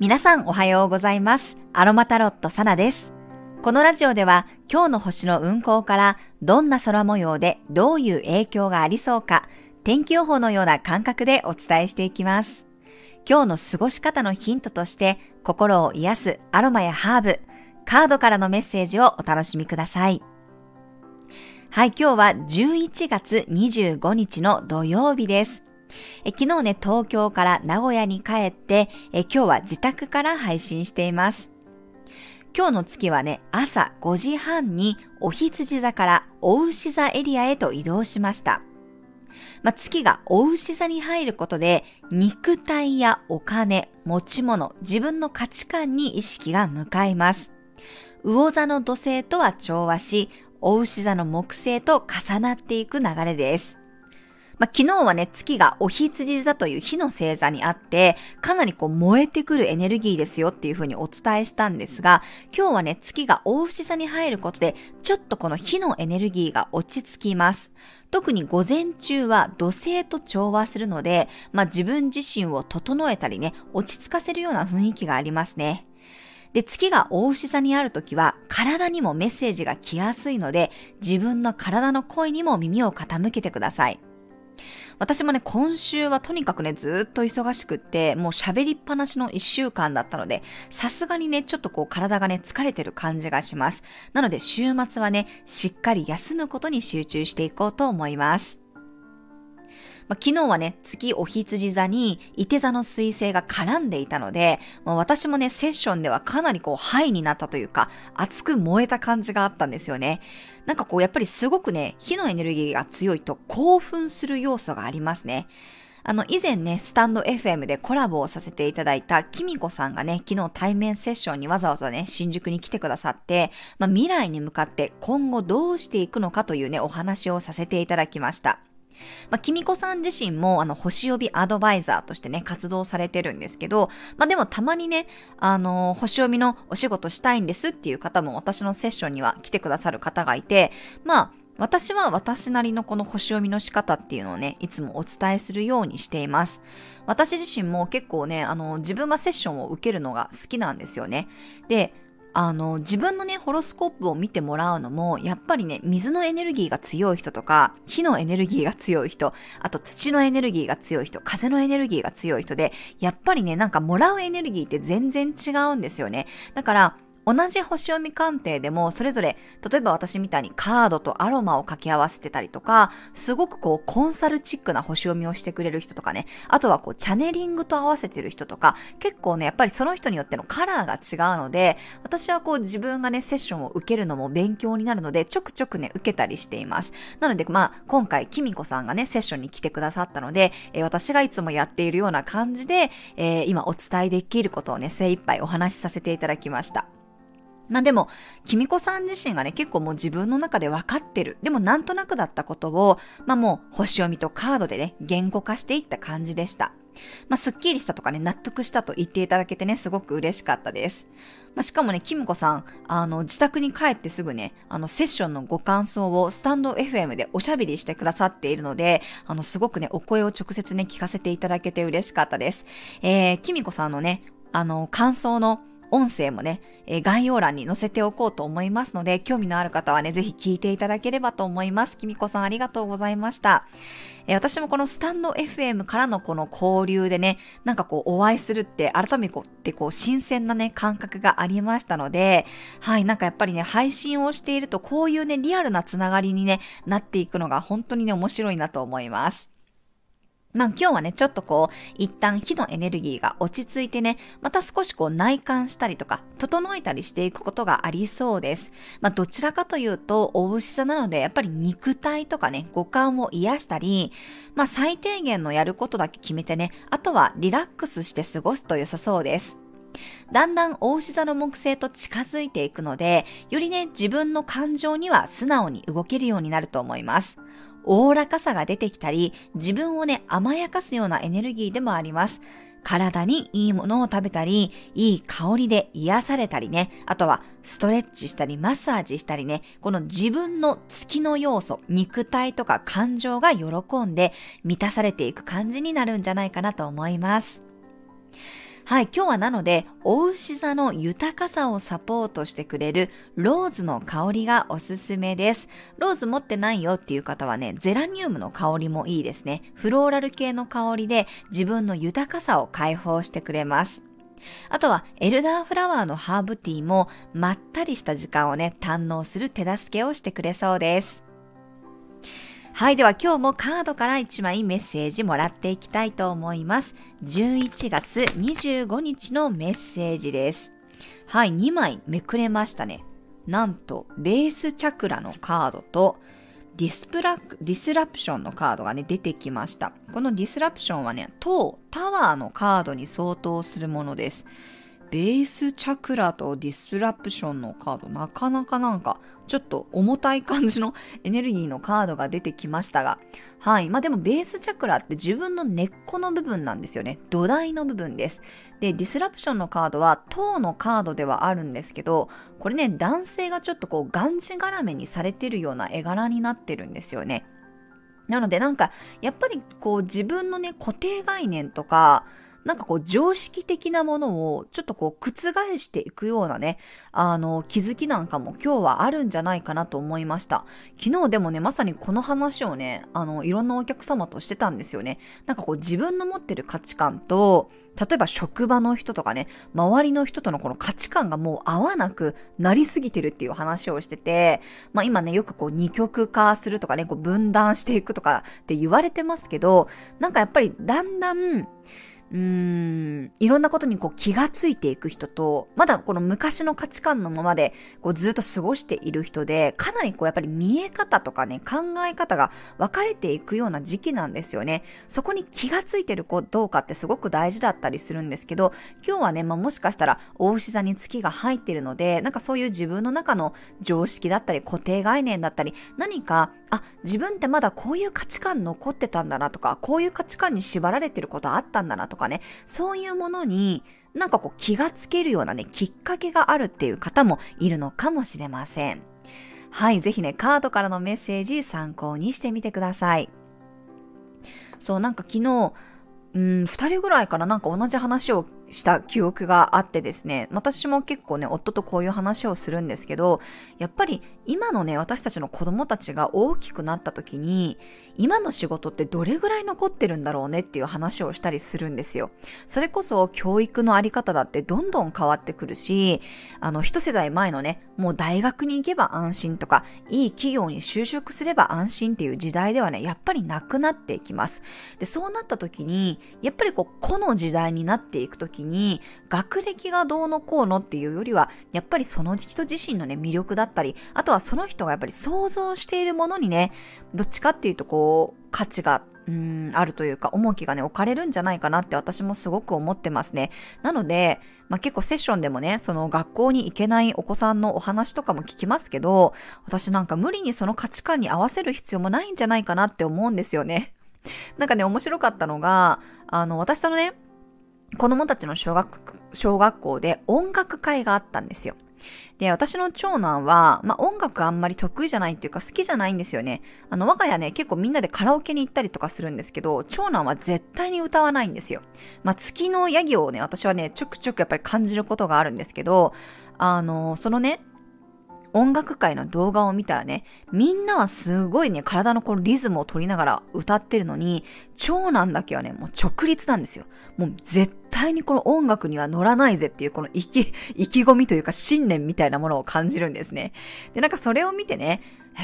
皆さんおはようございます。アロマタロットサナです。このラジオでは今日の星の運行からどんな空模様でどういう影響がありそうか天気予報のような感覚でお伝えしていきます。今日の過ごし方のヒントとして心を癒すアロマやハーブ、カードからのメッセージをお楽しみください。はい、今日は11月25日の土曜日です。え昨日ね、東京から名古屋に帰ってえ、今日は自宅から配信しています。今日の月はね、朝5時半にお羊座からお牛座エリアへと移動しました。まあ、月がお牛座に入ることで、肉体やお金、持ち物、自分の価値観に意識が向かいます。魚座の土星とは調和し、お牛座の木星と重なっていく流れです。まあ、昨日はね、月がお羊座という火の星座にあって、かなりこう燃えてくるエネルギーですよっていうふうにお伝えしたんですが、今日はね、月が大牛座に入ることで、ちょっとこの火のエネルギーが落ち着きます。特に午前中は土星と調和するので、まあ、自分自身を整えたりね、落ち着かせるような雰囲気がありますね。で、月が大牛座にあるときは、体にもメッセージが来やすいので、自分の体の声にも耳を傾けてください。私もね、今週はとにかくね、ずっと忙しくって、もう喋りっぱなしの一週間だったので、さすがにね、ちょっとこう体がね、疲れてる感じがします。なので週末はね、しっかり休むことに集中していこうと思います。まあ、昨日はね、月お羊座に、伊手座の水星が絡んでいたので、まあ、私もね、セッションではかなりこう、ハイになったというか、熱く燃えた感じがあったんですよね。なんかこう、やっぱりすごくね、火のエネルギーが強いと興奮する要素がありますね。あの、以前ね、スタンド FM でコラボをさせていただいたキミコさんがね、昨日対面セッションにわざわざね、新宿に来てくださって、まあ、未来に向かって今後どうしていくのかというね、お話をさせていただきました。まあ、きみこさん自身も、あの、星読みアドバイザーとしてね、活動されてるんですけど、まあ、でもたまにね、あの、星読みのお仕事したいんですっていう方も私のセッションには来てくださる方がいて、まあ、私は私なりのこの星読みの仕方っていうのをね、いつもお伝えするようにしています。私自身も結構ね、あの、自分がセッションを受けるのが好きなんですよね。で、あの、自分のね、ホロスコープを見てもらうのも、やっぱりね、水のエネルギーが強い人とか、火のエネルギーが強い人、あと土のエネルギーが強い人、風のエネルギーが強い人で、やっぱりね、なんかもらうエネルギーって全然違うんですよね。だから、同じ星読み鑑定でも、それぞれ、例えば私みたいにカードとアロマを掛け合わせてたりとか、すごくこう、コンサルチックな星読みをしてくれる人とかね、あとはこう、チャネリングと合わせてる人とか、結構ね、やっぱりその人によってのカラーが違うので、私はこう、自分がね、セッションを受けるのも勉強になるので、ちょくちょくね、受けたりしています。なので、まあ、今回、キミコさんがね、セッションに来てくださったので、えー、私がいつもやっているような感じで、えー、今お伝えできることをね、精一杯お話しさせていただきました。まあでも、きみこさん自身がね、結構もう自分の中で分かってる。でもなんとなくだったことを、まあもう星読みとカードでね、言語化していった感じでした。まあすっきりしたとかね、納得したと言っていただけてね、すごく嬉しかったです。まあしかもね、きみこさん、あの、自宅に帰ってすぐね、あの、セッションのご感想をスタンド FM でおしゃべりしてくださっているので、あの、すごくね、お声を直接ね、聞かせていただけて嬉しかったです。えー、きみこさんのね、あの、感想の音声もね、え概要欄に載せておこうと思いますので、興味のある方はね、ぜひ聞いていただければと思います。きみこさんありがとうございました。え私もこのスタンド FM からのこの交流でね、なんかこうお会いするって改めてこう新鮮なね、感覚がありましたので、はい、なんかやっぱりね、配信をしているとこういうね、リアルなつながりにね、なっていくのが本当にね、面白いなと思います。まあ今日はね、ちょっとこう、一旦火のエネルギーが落ち着いてね、また少しこう内観したりとか、整えたりしていくことがありそうです。まあどちらかというと、お牛座なので、やっぱり肉体とかね、五感を癒したり、まあ最低限のやることだけ決めてね、あとはリラックスして過ごすと良さそうです。だんだん大牛座の木星と近づいていくので、よりね、自分の感情には素直に動けるようになると思います。おおらかさが出てきたり、自分をね、甘やかすようなエネルギーでもあります。体にいいものを食べたり、いい香りで癒されたりね、あとはストレッチしたり、マッサージしたりね、この自分の月の要素、肉体とか感情が喜んで満たされていく感じになるんじゃないかなと思います。はい、今日はなので、お牛座の豊かさをサポートしてくれるローズの香りがおすすめです。ローズ持ってないよっていう方はね、ゼラニウムの香りもいいですね。フローラル系の香りで自分の豊かさを解放してくれます。あとは、エルダーフラワーのハーブティーも、まったりした時間をね、堪能する手助けをしてくれそうです。はい。では今日もカードから1枚メッセージもらっていきたいと思います。11月25日のメッセージです。はい。2枚めくれましたね。なんと、ベースチャクラのカードと、ディスプラ disruption のカードがね、出てきました。この disruption はね、塔、タワーのカードに相当するものです。ベースチャクラと disruption のカード、なかなかなんか、ちょっと重たい感じの エネルギーのカードが出てきましたが、はい。まあでもベースチャクラって自分の根っこの部分なんですよね。土台の部分です。で、ディスラプションのカードは塔のカードではあるんですけど、これね、男性がちょっとこう、がんじがらめにされてるような絵柄になってるんですよね。なのでなんか、やっぱりこう自分のね、固定概念とか、なんかこう常識的なものをちょっとこう覆していくようなね、あの気づきなんかも今日はあるんじゃないかなと思いました。昨日でもね、まさにこの話をね、あの、いろんなお客様としてたんですよね。なんかこう自分の持ってる価値観と、例えば職場の人とかね、周りの人とのこの価値観がもう合わなくなりすぎてるっていう話をしてて、まあ今ね、よくこう二極化するとかね、こう分断していくとかって言われてますけど、なんかやっぱりだんだん、うーん、いろんなことにこう気がついていく人と、まだこの昔の価値観のままでこうずっと過ごしている人で、かなりこうやっぱり見え方とかね、考え方が分かれていくような時期なんですよね。そこに気がついてるかどうかってすごく大事だったりするんですけど、今日はね、まあ、もしかしたら大牛座に月が入ってるので、なんかそういう自分の中の常識だったり固定概念だったり、何か、あ、自分ってまだこういう価値観残ってたんだなとか、こういう価値観に縛られてることあったんだなとか、かね、そういうものになんかこう気がつけるようなね、きっかけがあるっていう方もいるのかもしれません。はい、ぜひね、カードからのメッセージ参考にしてみてください。そう、なんか昨日、うん、二人ぐらいからなんか同じ話をした記憶があってですね、私も結構ね、夫とこういう話をするんですけど、やっぱり今のね、私たちの子供たちが大きくなった時に、今の仕事ってどれぐらい残ってるんだろうねっていう話をしたりするんですよ。それこそ教育のあり方だってどんどん変わってくるし、あの、一世代前のね、もう大学に行けば安心とか、いい企業に就職すれば安心っていう時代ではね、やっぱりなくなっていきます。で、そうなった時に、やっぱりこう、この時代になっていく時に、学歴がどうのこうのっていうよりは、やっぱりその人自身のね、魅力だったり、あとはその人がやっぱり想像しているものにね、どっちかっていうとこう、価値がうん、あるというか、重きがね、置かれるんじゃないかなって私もすごく思ってますね。なので、まあ、結構セッションでもね、その学校に行けないお子さんのお話とかも聞きますけど、私なんか無理にその価値観に合わせる必要もないんじゃないかなって思うんですよね。なんかね、面白かったのが、あの、私のね、子供たちの小学、小学校で音楽会があったんですよ。で、私の長男は、まあ、音楽あんまり得意じゃないっていうか好きじゃないんですよね。あの、我が家ね、結構みんなでカラオケに行ったりとかするんですけど、長男は絶対に歌わないんですよ。まあ、月のヤギをね、私はね、ちょくちょくやっぱり感じることがあるんですけど、あの、そのね、音楽界の動画を見たらね、みんなはすごいね、体のこのリズムを取りながら歌ってるのに、長男だけはね、もう直立なんですよ。もう絶対にこの音楽には乗らないぜっていうこの意気、意気込みというか信念みたいなものを感じるんですね。で、なんかそれを見てね、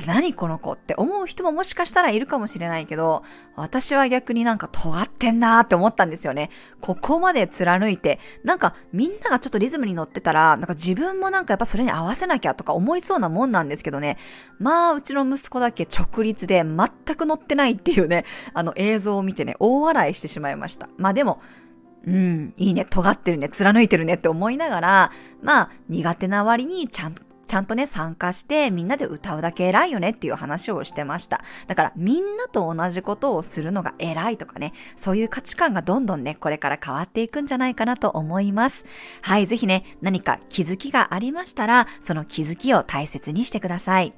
何この子って思う人ももしかしたらいるかもしれないけど、私は逆になんか尖ってんなーって思ったんですよね。ここまで貫いて、なんかみんながちょっとリズムに乗ってたら、なんか自分もなんかやっぱそれに合わせなきゃとか思いそうなもんなんですけどね。まあ、うちの息子だけ直立で全く乗ってないっていうね、あの映像を見てね、大笑いしてしまいました。まあでも、うん、いいね、尖ってるね、貫いてるねって思いながら、まあ、苦手な割にちゃんとちゃんとね、参加してみんなで歌うだけ偉いよねっていう話をしてました。だからみんなと同じことをするのが偉いとかね、そういう価値観がどんどんね、これから変わっていくんじゃないかなと思います。はい、ぜひね、何か気づきがありましたら、その気づきを大切にしてください。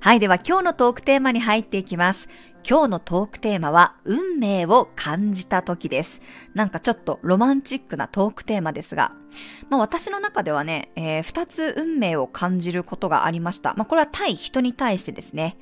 はい、では今日のトークテーマに入っていきます。今日のトークテーマは運命を感じた時です。なんかちょっとロマンチックなトークテーマですが、まあ私の中ではね、えー、二つ運命を感じることがありました。まあこれは対人に対してですね。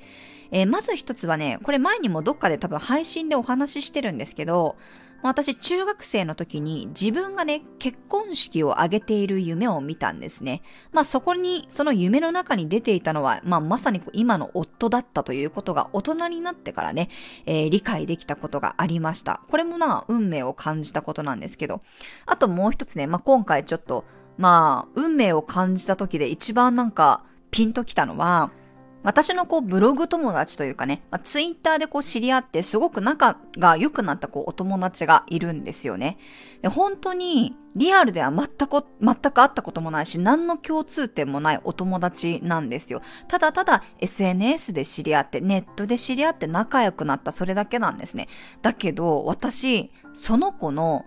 えー、まず一つはね、これ前にもどっかで多分配信でお話ししてるんですけど、私、中学生の時に自分がね、結婚式を挙げている夢を見たんですね。まあそこに、その夢の中に出ていたのは、まあまさに今の夫だったということが大人になってからね、えー、理解できたことがありました。これもな、運命を感じたことなんですけど。あともう一つね、まあ今回ちょっと、まあ、運命を感じた時で一番なんか、ピンときたのは、私のこうブログ友達というかね、まあ、ツイッターでこう知り合ってすごく仲が良くなったこうお友達がいるんですよね。で本当にリアルでは全く、全く会ったこともないし、何の共通点もないお友達なんですよ。ただただ SNS で知り合って、ネットで知り合って仲良くなったそれだけなんですね。だけど私、その子の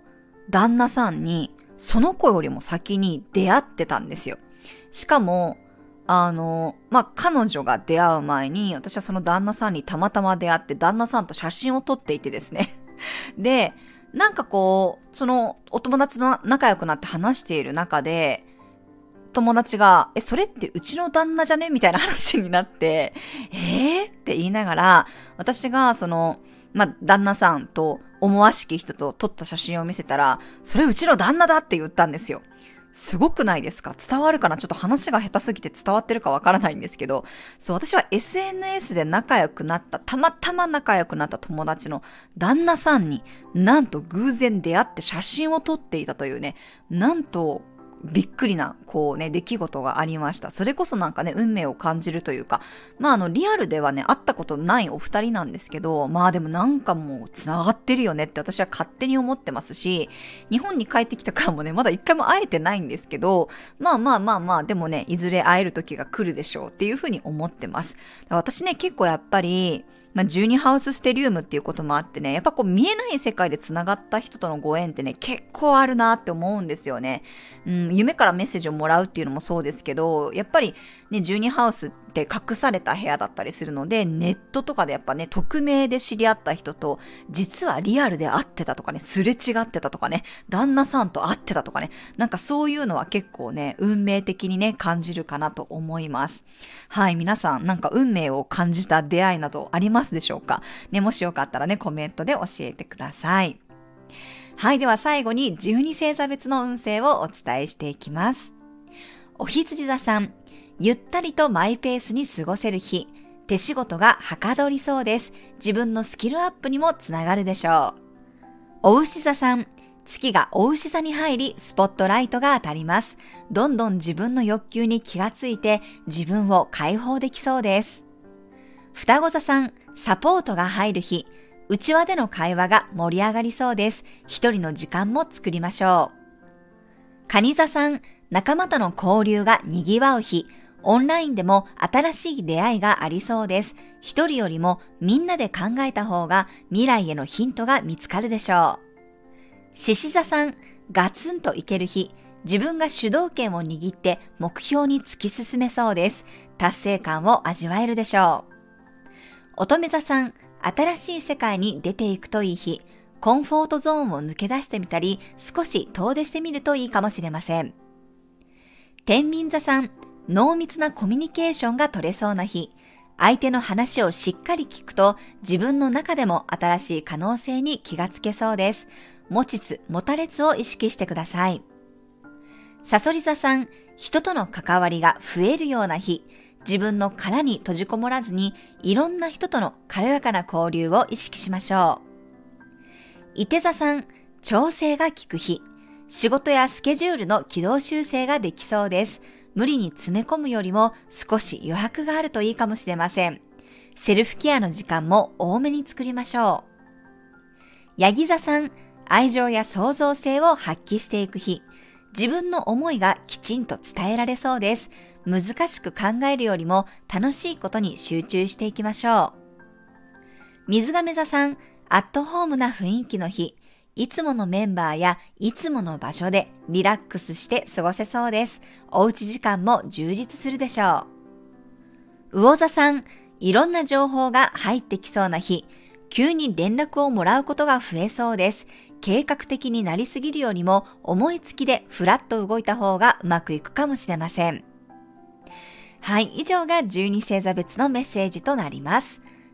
旦那さんに、その子よりも先に出会ってたんですよ。しかも、あの、まあ、彼女が出会う前に、私はその旦那さんにたまたま出会って、旦那さんと写真を撮っていてですね。で、なんかこう、そのお友達と仲良くなって話している中で、友達が、え、それってうちの旦那じゃね？みたいな話になって、えー、って言いながら、私がその、まあ、旦那さんと思わしき人と撮った写真を見せたら、それうちの旦那だって言ったんですよ。すごくないですか？伝わるかな？ちょっと話が下手すぎて伝わってるかわからないんですけど、そう、私は SNS で仲良くなった、たまたま仲良くなった友達の旦那さんに、なんと偶然出会って写真を撮っていたというね、なんとびっくりな、こうね、出来事がありました。それこそなんかね、運命を感じるというか、まああの、リアルではね、会ったことないお二人なんですけど、まあでもなんかもう繋がってるよねって私は勝手に思ってますし、日本に帰ってきたからもね、まだ一回も会えてないんですけど、まあまあまあまあ、でもね、いずれ会える時が来るでしょうっていうふうに思ってます。私ね、結構やっぱり、まあ、12ハウスステリウムっていうこともあってね、やっぱこう見えない世界で繋がった人とのご縁ってね、結構あるなって思うんですよね。うん、夢からメッセージをもらうっていうのもそうですけど、やっぱりね、12ハウスって隠された部屋だったりするので、ネットとかでやっぱね、匿名で知り合った人と、実はリアルで会ってたとかね、すれ違ってたとかね、旦那さんと会ってたとかね、なんかそういうのは結構ね、運命的にね、感じるかなと思います。はい、皆さん、なんか運命を感じた出会いなどありますでしょうか？ね、もしよかったらね、コメントで教えてください。はい、では最後に12星座別の運勢をお伝えしていきます。お羊座さん、ゆったりとマイペースに過ごせる日、手仕事がはかどりそうです。自分のスキルアップにもつながるでしょう。お牛座さん、月がお牛座に入り、スポットライトが当たります。どんどん自分の欲求に気がついて、自分を解放できそうです。双子座さん、サポートが入る日、内輪での会話が盛り上がりそうです。一人の時間も作りましょう。蟹座さん、仲間との交流が賑わう日、オンラインでも新しい出会いがありそうです。一人よりもみんなで考えた方が未来へのヒントが見つかるでしょう。獅子座さん、ガツンといける日、自分が主導権を握って目標に突き進めそうです。達成感を味わえるでしょう。乙女座さん、新しい世界に出ていくといい日、コンフォートゾーンを抜け出してみたり、少し遠出してみるといいかもしれません。天秤座さん、濃密なコミュニケーションが取れそうな日、相手の話をしっかり聞くと自分の中でも新しい可能性に気がつけそうです。持ちつ持たれつを意識してください。サソリ座さん、人との関わりが増えるような日、自分の殻に閉じこもらずにいろんな人との軽やかな交流を意識しましょう。伊手座さん、調整が効く日、仕事やスケジュールの軌道修正ができそうです。無理に詰め込むよりも少し余白があるといいかもしれません。セルフケアの時間も多めに作りましょう。ヤギ座さん、愛情や創造性を発揮していく日。自分の思いがきちんと伝えられそうです。難しく考えるよりも楽しいことに集中していきましょう。水亀座さん、アットホームな雰囲気の日。いつものメンバーやいつもの場所でリラックスして過ごせそうです。おうち時間も充実するでしょう。魚座さん、いろんな情報が入ってきそうな日、急に連絡をもらうことが増えそうです。計画的になりすぎるよりも思いつきでふらっと動いた方がうまくいくかもしれません。はい、以上が12星座別のメッセージとなります。